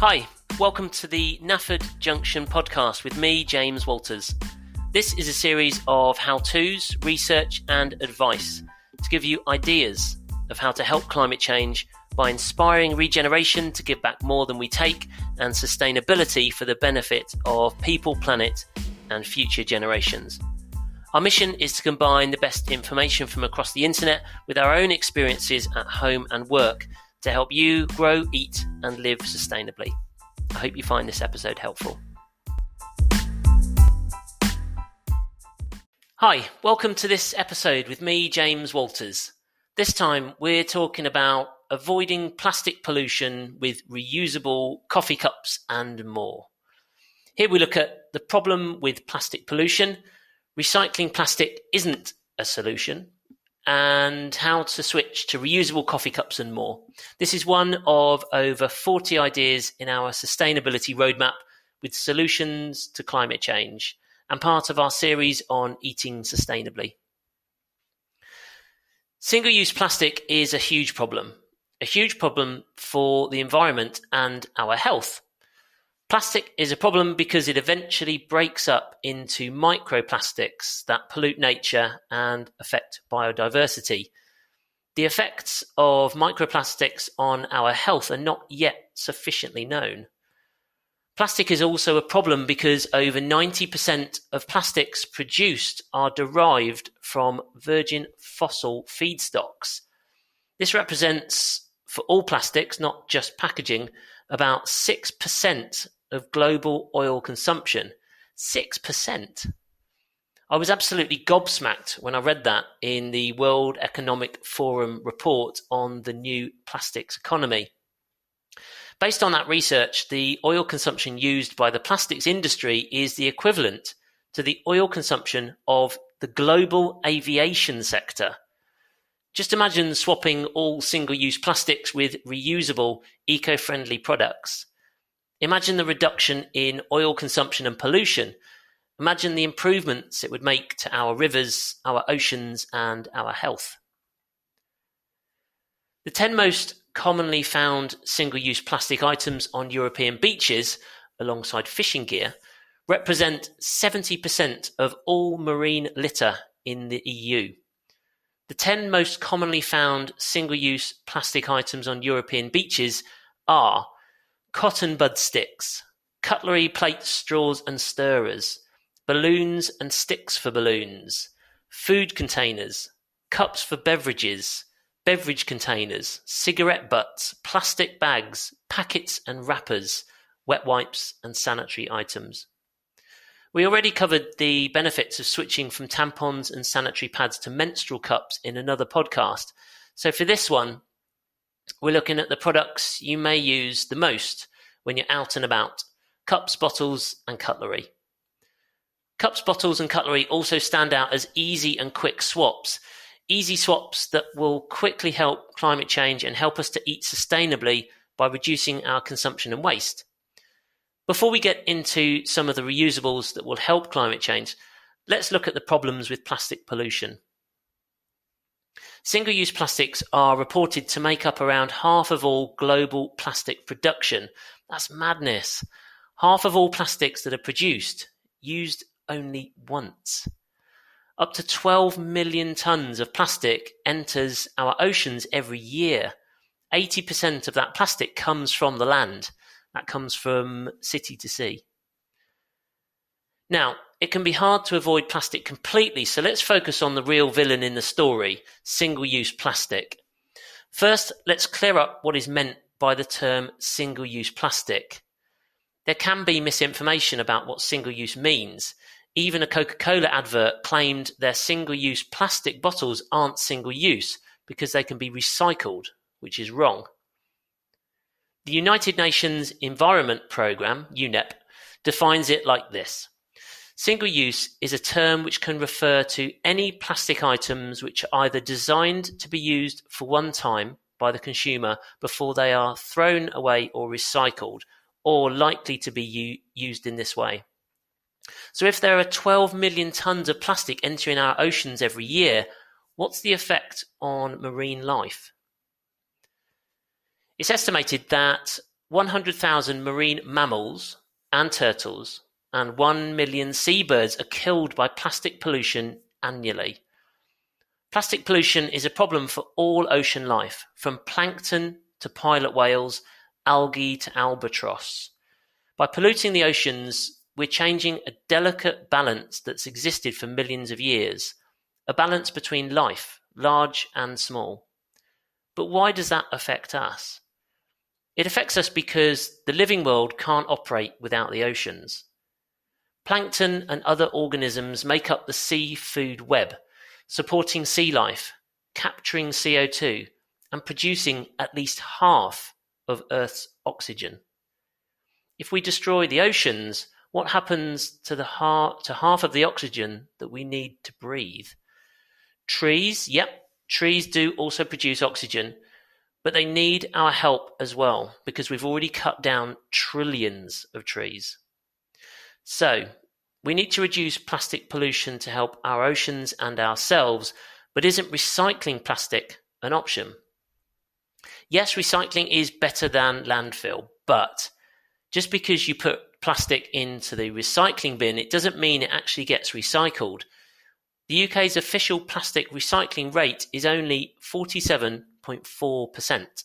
Hi, welcome to the Nafford Junction podcast with me, James Walters. This is a series of how to's, research, and advice to give you ideas of how to help climate change by inspiring regeneration to give back more than we take and sustainability for the benefit of people, planet, and future generations. Our mission is to combine the best information from across the internet with our own experiences at home and work to help you grow, eat, and live sustainably. I hope you find this episode helpful. Hi, welcome to this episode with me, James Walters. This time we're talking about avoiding plastic pollution with reusable coffee cups and more. Here we look at the problem with plastic pollution. Recycling plastic isn't a solution, and how to switch to reusable coffee cups and more. This is one of over 40 ideas in our sustainability roadmap with solutions to climate change and part of our series on eating sustainably. Single use plastic is a huge problem, a huge problem for the environment and our health. Plastic is a problem because it eventually breaks up into microplastics that pollute nature and affect biodiversity. The effects of microplastics on our health are not yet sufficiently known. Plastic is also a problem because over 90% of plastics produced are derived from virgin fossil feedstocks. This represents, for all plastics, not just packaging, about 6% of global oil consumption. 6%. I was absolutely gobsmacked when I read that in the World Economic Forum report on the new plastics economy. Based on that research, the oil consumption used by the plastics industry is the equivalent to the oil consumption of the global aviation sector. Just imagine swapping all single use plastics with reusable, eco friendly products. Imagine the reduction in oil consumption and pollution. Imagine the improvements it would make to our rivers, our oceans, and our health. The 10 most commonly found single use plastic items on European beaches, alongside fishing gear, represent 70% of all marine litter in the EU. The 10 most commonly found single use plastic items on European beaches are cotton bud sticks, cutlery, plates, straws and stirrers, balloons and sticks for balloons, food containers, cups for beverages, beverage containers, cigarette butts, plastic bags, packets and wrappers, wet wipes and sanitary items. We already covered the benefits of switching from tampons and sanitary pads to menstrual cups in another podcast. So for this one, we're looking at the products you may use the most when you're out and about cups, bottles, and cutlery. Cups, bottles, and cutlery also stand out as easy and quick swaps. Easy swaps that will quickly help climate change and help us to eat sustainably by reducing our consumption and waste. Before we get into some of the reusables that will help climate change, let's look at the problems with plastic pollution. Single use plastics are reported to make up around half of all global plastic production. That's madness. Half of all plastics that are produced used only once. Up to 12 million tons of plastic enters our oceans every year. 80% of that plastic comes from the land. That comes from city to sea. Now, it can be hard to avoid plastic completely, so let's focus on the real villain in the story single use plastic. First, let's clear up what is meant by the term single use plastic. There can be misinformation about what single use means. Even a Coca Cola advert claimed their single use plastic bottles aren't single use because they can be recycled, which is wrong. The United Nations Environment Programme, UNEP, defines it like this Single use is a term which can refer to any plastic items which are either designed to be used for one time by the consumer before they are thrown away or recycled, or likely to be u- used in this way. So, if there are 12 million tons of plastic entering our oceans every year, what's the effect on marine life? It's estimated that one hundred thousand marine mammals and turtles and one million seabirds are killed by plastic pollution annually. Plastic pollution is a problem for all ocean life, from plankton to pilot whales, algae to albatross. By polluting the oceans, we're changing a delicate balance that's existed for millions of years, a balance between life, large and small. But why does that affect us? It affects us because the living world can't operate without the oceans. Plankton and other organisms make up the sea food web, supporting sea life, capturing CO2, and producing at least half of Earth's oxygen. If we destroy the oceans, what happens to the to half of the oxygen that we need to breathe? Trees, yep, trees do also produce oxygen, but they need our help as well because we've already cut down trillions of trees. So, we need to reduce plastic pollution to help our oceans and ourselves, but isn't recycling plastic an option? Yes, recycling is better than landfill, but just because you put plastic into the recycling bin, it doesn't mean it actually gets recycled. The UK's official plastic recycling rate is only 47 0.4%.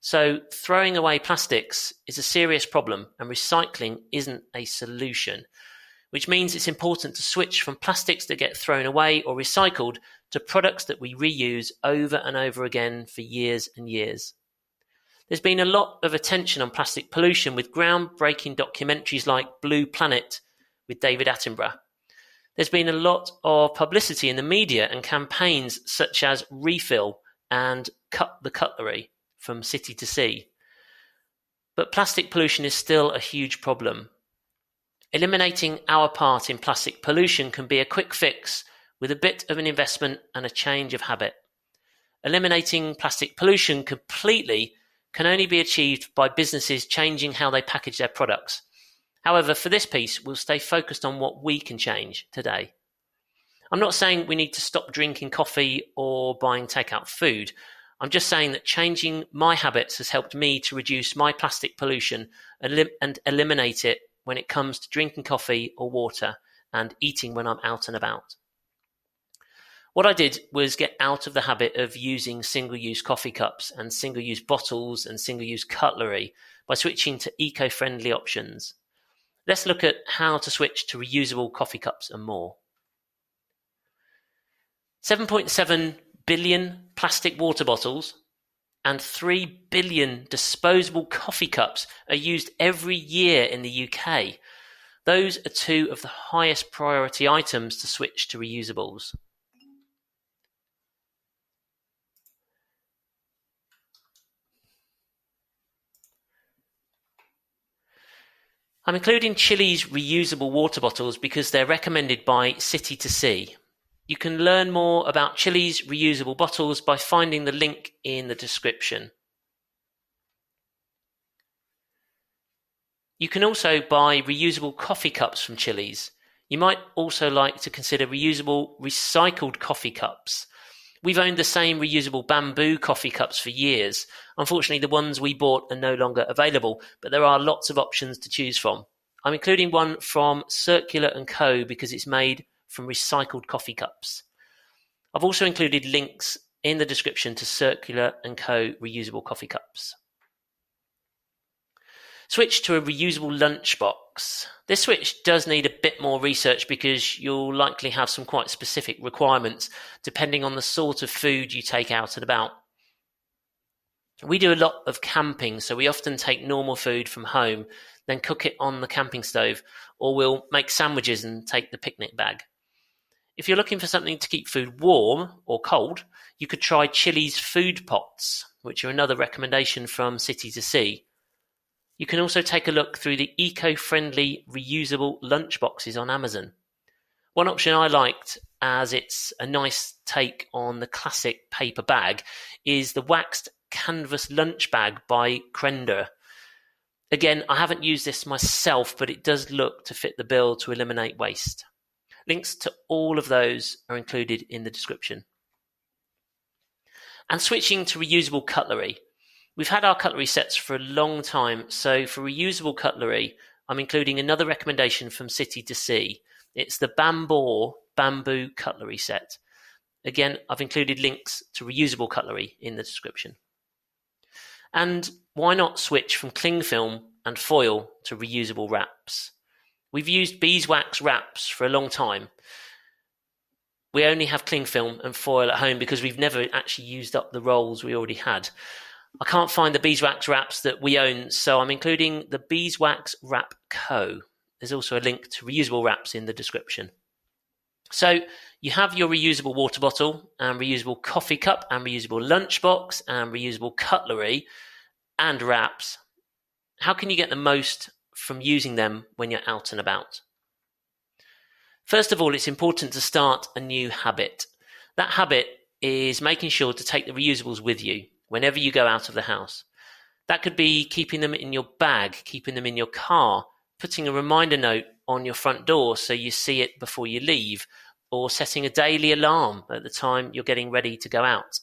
So throwing away plastics is a serious problem and recycling isn't a solution, which means it's important to switch from plastics that get thrown away or recycled to products that we reuse over and over again for years and years. There's been a lot of attention on plastic pollution with groundbreaking documentaries like Blue Planet with David Attenborough. There's been a lot of publicity in the media and campaigns such as Refill and cut the cutlery from city to sea. But plastic pollution is still a huge problem. Eliminating our part in plastic pollution can be a quick fix with a bit of an investment and a change of habit. Eliminating plastic pollution completely can only be achieved by businesses changing how they package their products. However, for this piece, we'll stay focused on what we can change today. I'm not saying we need to stop drinking coffee or buying takeout food. I'm just saying that changing my habits has helped me to reduce my plastic pollution and, lim- and eliminate it when it comes to drinking coffee or water and eating when I'm out and about. What I did was get out of the habit of using single use coffee cups and single use bottles and single use cutlery by switching to eco friendly options. Let's look at how to switch to reusable coffee cups and more. 7.7 billion plastic water bottles and 3 billion disposable coffee cups are used every year in the UK. Those are two of the highest priority items to switch to reusables. I'm including Chilly's reusable water bottles because they're recommended by City to Sea, you can learn more about Chilly's reusable bottles by finding the link in the description. You can also buy reusable coffee cups from Chilly's. You might also like to consider reusable recycled coffee cups. We've owned the same reusable bamboo coffee cups for years. Unfortunately, the ones we bought are no longer available, but there are lots of options to choose from. I'm including one from Circular & Co because it's made from recycled coffee cups. I've also included links in the description to Circular & Co reusable coffee cups. Switch to a reusable lunchbox. This switch does need a bit more research because you'll likely have some quite specific requirements depending on the sort of food you take out and about. We do a lot of camping, so we often take normal food from home, then cook it on the camping stove, or we'll make sandwiches and take the picnic bag. If you're looking for something to keep food warm or cold, you could try Chilly's food pots, which are another recommendation from City to Sea. You can also take a look through the eco-friendly reusable lunch boxes on Amazon. One option I liked, as it's a nice take on the classic paper bag, is the waxed canvas lunch bag by Crendor. Again, I haven't used this myself, but it does look to fit the bill to eliminate waste. Links to all of those are included in the description. And switching to reusable cutlery. We've had our cutlery sets for a long time, so for reusable cutlery, I'm including another recommendation from City to Sea. It's the Bamboo bamboo cutlery set. Again, I've included links to reusable cutlery in the description. And why not switch from cling film and foil to reusable wraps? We've used beeswax wraps for a long time. We only have cling film and foil at home because we've never actually used up the rolls we already had. I can't find the beeswax wraps that we own, so I'm including the Beeswax Wrap Co. There's also a link to reusable wraps in the description. So you have your reusable water bottle and reusable coffee cup and reusable lunchbox and reusable cutlery and wraps. How can you get the most from using them when you're out and about? First of all, it's important to start a new habit. That habit is making sure to take the reusables with you whenever you go out of the house. That could be keeping them in your bag, keeping them in your car, putting a reminder note on your front door so you see it before you leave, or setting a daily alarm at the time you're getting ready to go out.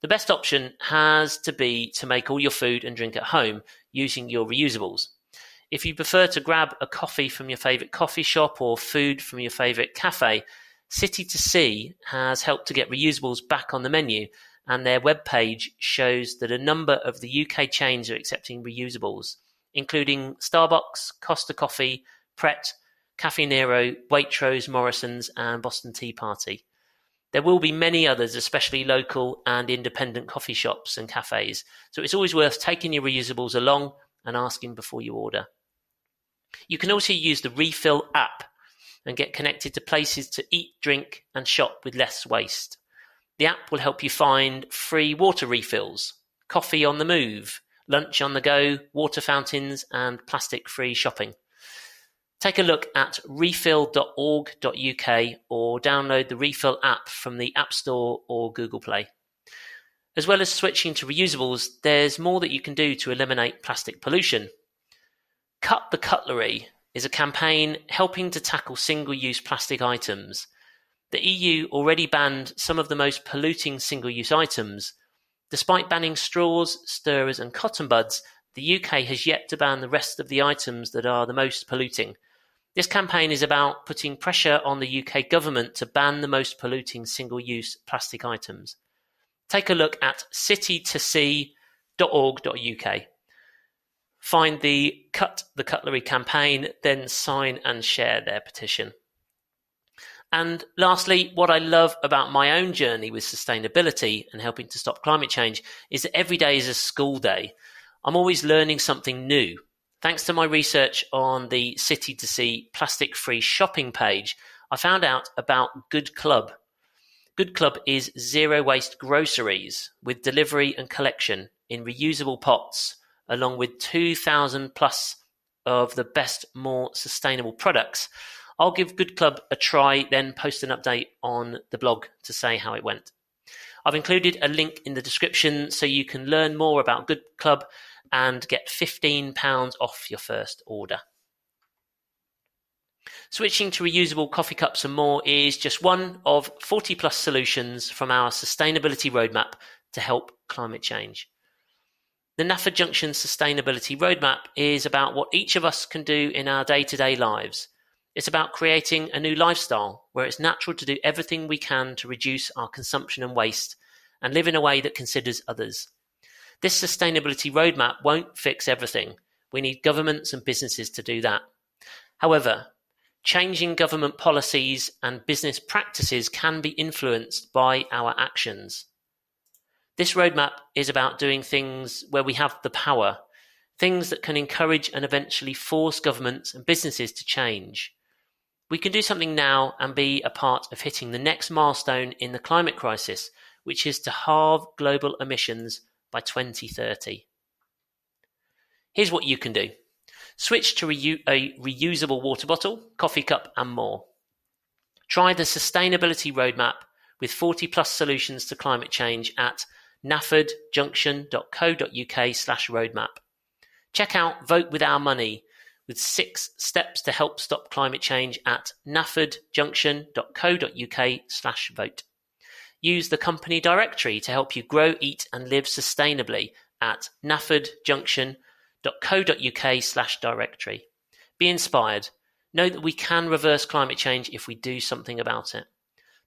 The best option has to be to make all your food and drink at home using your reusables. If you prefer to grab a coffee from your favourite coffee shop or food from your favourite cafe, City to Sea has helped to get reusables back on the menu and their web page shows that a number of the UK chains are accepting reusables, including Starbucks, Costa Coffee, Pret, Cafe Nero, Waitrose, Morrison's, and Boston Tea Party. There will be many others, especially local and independent coffee shops and cafes, so it's always worth taking your reusables along and asking before you order. You can also use the Refill app and get connected to places to eat, drink, and shop with less waste. The app will help you find free water refills, coffee on the move, lunch on the go, water fountains, and plastic free shopping. Take a look at refill.org.uk or download the Refill app from the App Store or Google Play. As well as switching to reusables, there's more that you can do to eliminate plastic pollution. Cut the Cutlery is a campaign helping to tackle single use plastic items the EU already banned some of the most polluting single-use items. Despite banning straws, stirrers and cotton buds, the UK has yet to ban the rest of the items that are the most polluting. This campaign is about putting pressure on the UK government to ban the most polluting single-use plastic items. Take a look at citytosea.org.uk. Find the Cut the Cutlery campaign, then sign and share their petition. And lastly, what I love about my own journey with sustainability and helping to stop climate change is that every day is a school day. I'm always learning something new. Thanks to my research on the City to Sea plastic free shopping page, I found out about Good Club. Good Club is zero waste groceries with delivery and collection in reusable pots, along with 2,000 plus of the best, more sustainable products I'll give Good Club a try, then post an update on the blog to say how it went. I've included a link in the description so you can learn more about Good Club and get £15 off your first order. Switching to reusable coffee cups and more is just one of 40 plus solutions from our sustainability roadmap to help climate change. The Nafford Junction Sustainability Roadmap is about what each of us can do in our day to day lives it's about creating a new lifestyle where it's natural to do everything we can to reduce our consumption and waste and live in a way that considers others. This sustainability roadmap won't fix everything. We need governments and businesses to do that. However, changing government policies and business practices can be influenced by our actions. This roadmap is about doing things where we have the power, things that can encourage and eventually force governments and businesses to change. We can do something now and be a part of hitting the next milestone in the climate crisis, which is to halve global emissions by 2030. Here's what you can do. Switch to reu- a reusable water bottle, coffee cup, and more. Try the sustainability roadmap with 40 plus solutions to climate change at naffordjunction.co.uk slash roadmap. Check out Vote with Our Money with six steps to help stop climate change at naffordjunction.co.uk slash vote. Use the company directory to help you grow, eat and live sustainably at naffordjunction.co.uk slash directory. Be inspired. Know that we can reverse climate change if we do something about it.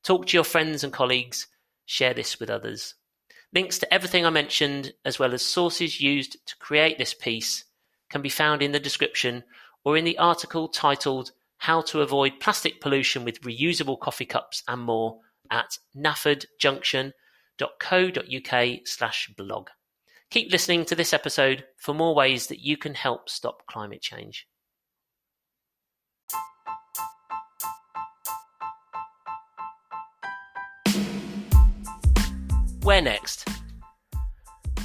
Talk to your friends and colleagues. Share this with others. Links to everything I mentioned, as well as sources used to create this piece, can be found in the description or in the article titled How to Avoid Plastic Pollution with Reusable Coffee Cups and More at naffordjunction.co.uk slash blog. Keep listening to this episode for more ways that you can help stop climate change. Where next?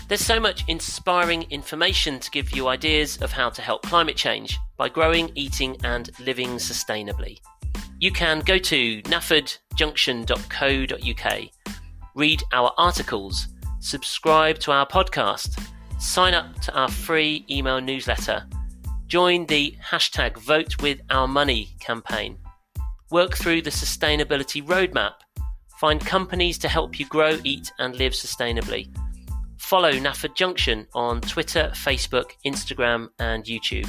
There's so much inspiring information to give you ideas of how to help climate change by growing, eating, and living sustainably. You can go to naffordjunction.co.uk, read our articles, subscribe to our podcast, sign up to our free email newsletter, join the hashtag Vote With Our Money campaign, work through the sustainability roadmap, find companies to help you grow, eat, and live sustainably Follow Nafford Junction on Twitter, Facebook, Instagram, and YouTube.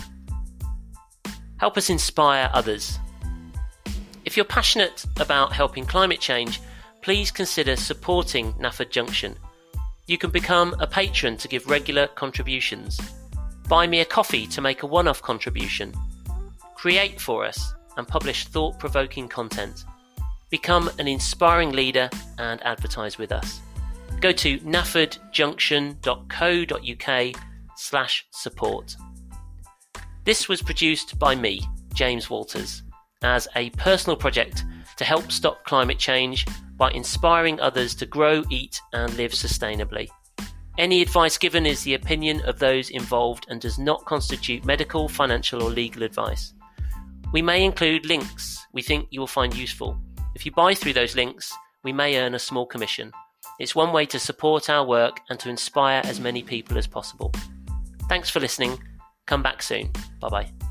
Help us inspire others. If you're passionate about helping climate change, please consider supporting Nafford Junction. You can become a patron to give regular contributions. Buy me a coffee to make a one off contribution. Create for us and publish thought provoking content. Become an inspiring leader and advertise with us go to naffordjunction.co.uk slash support. This was produced by me, James Walters, as a personal project to help stop climate change by inspiring others to grow, eat, and live sustainably. Any advice given is the opinion of those involved and does not constitute medical, financial, or legal advice. We may include links we think you will find useful. If you buy through those links, we may earn a small commission. It's one way to support our work and to inspire as many people as possible. Thanks for listening. Come back soon. Bye bye.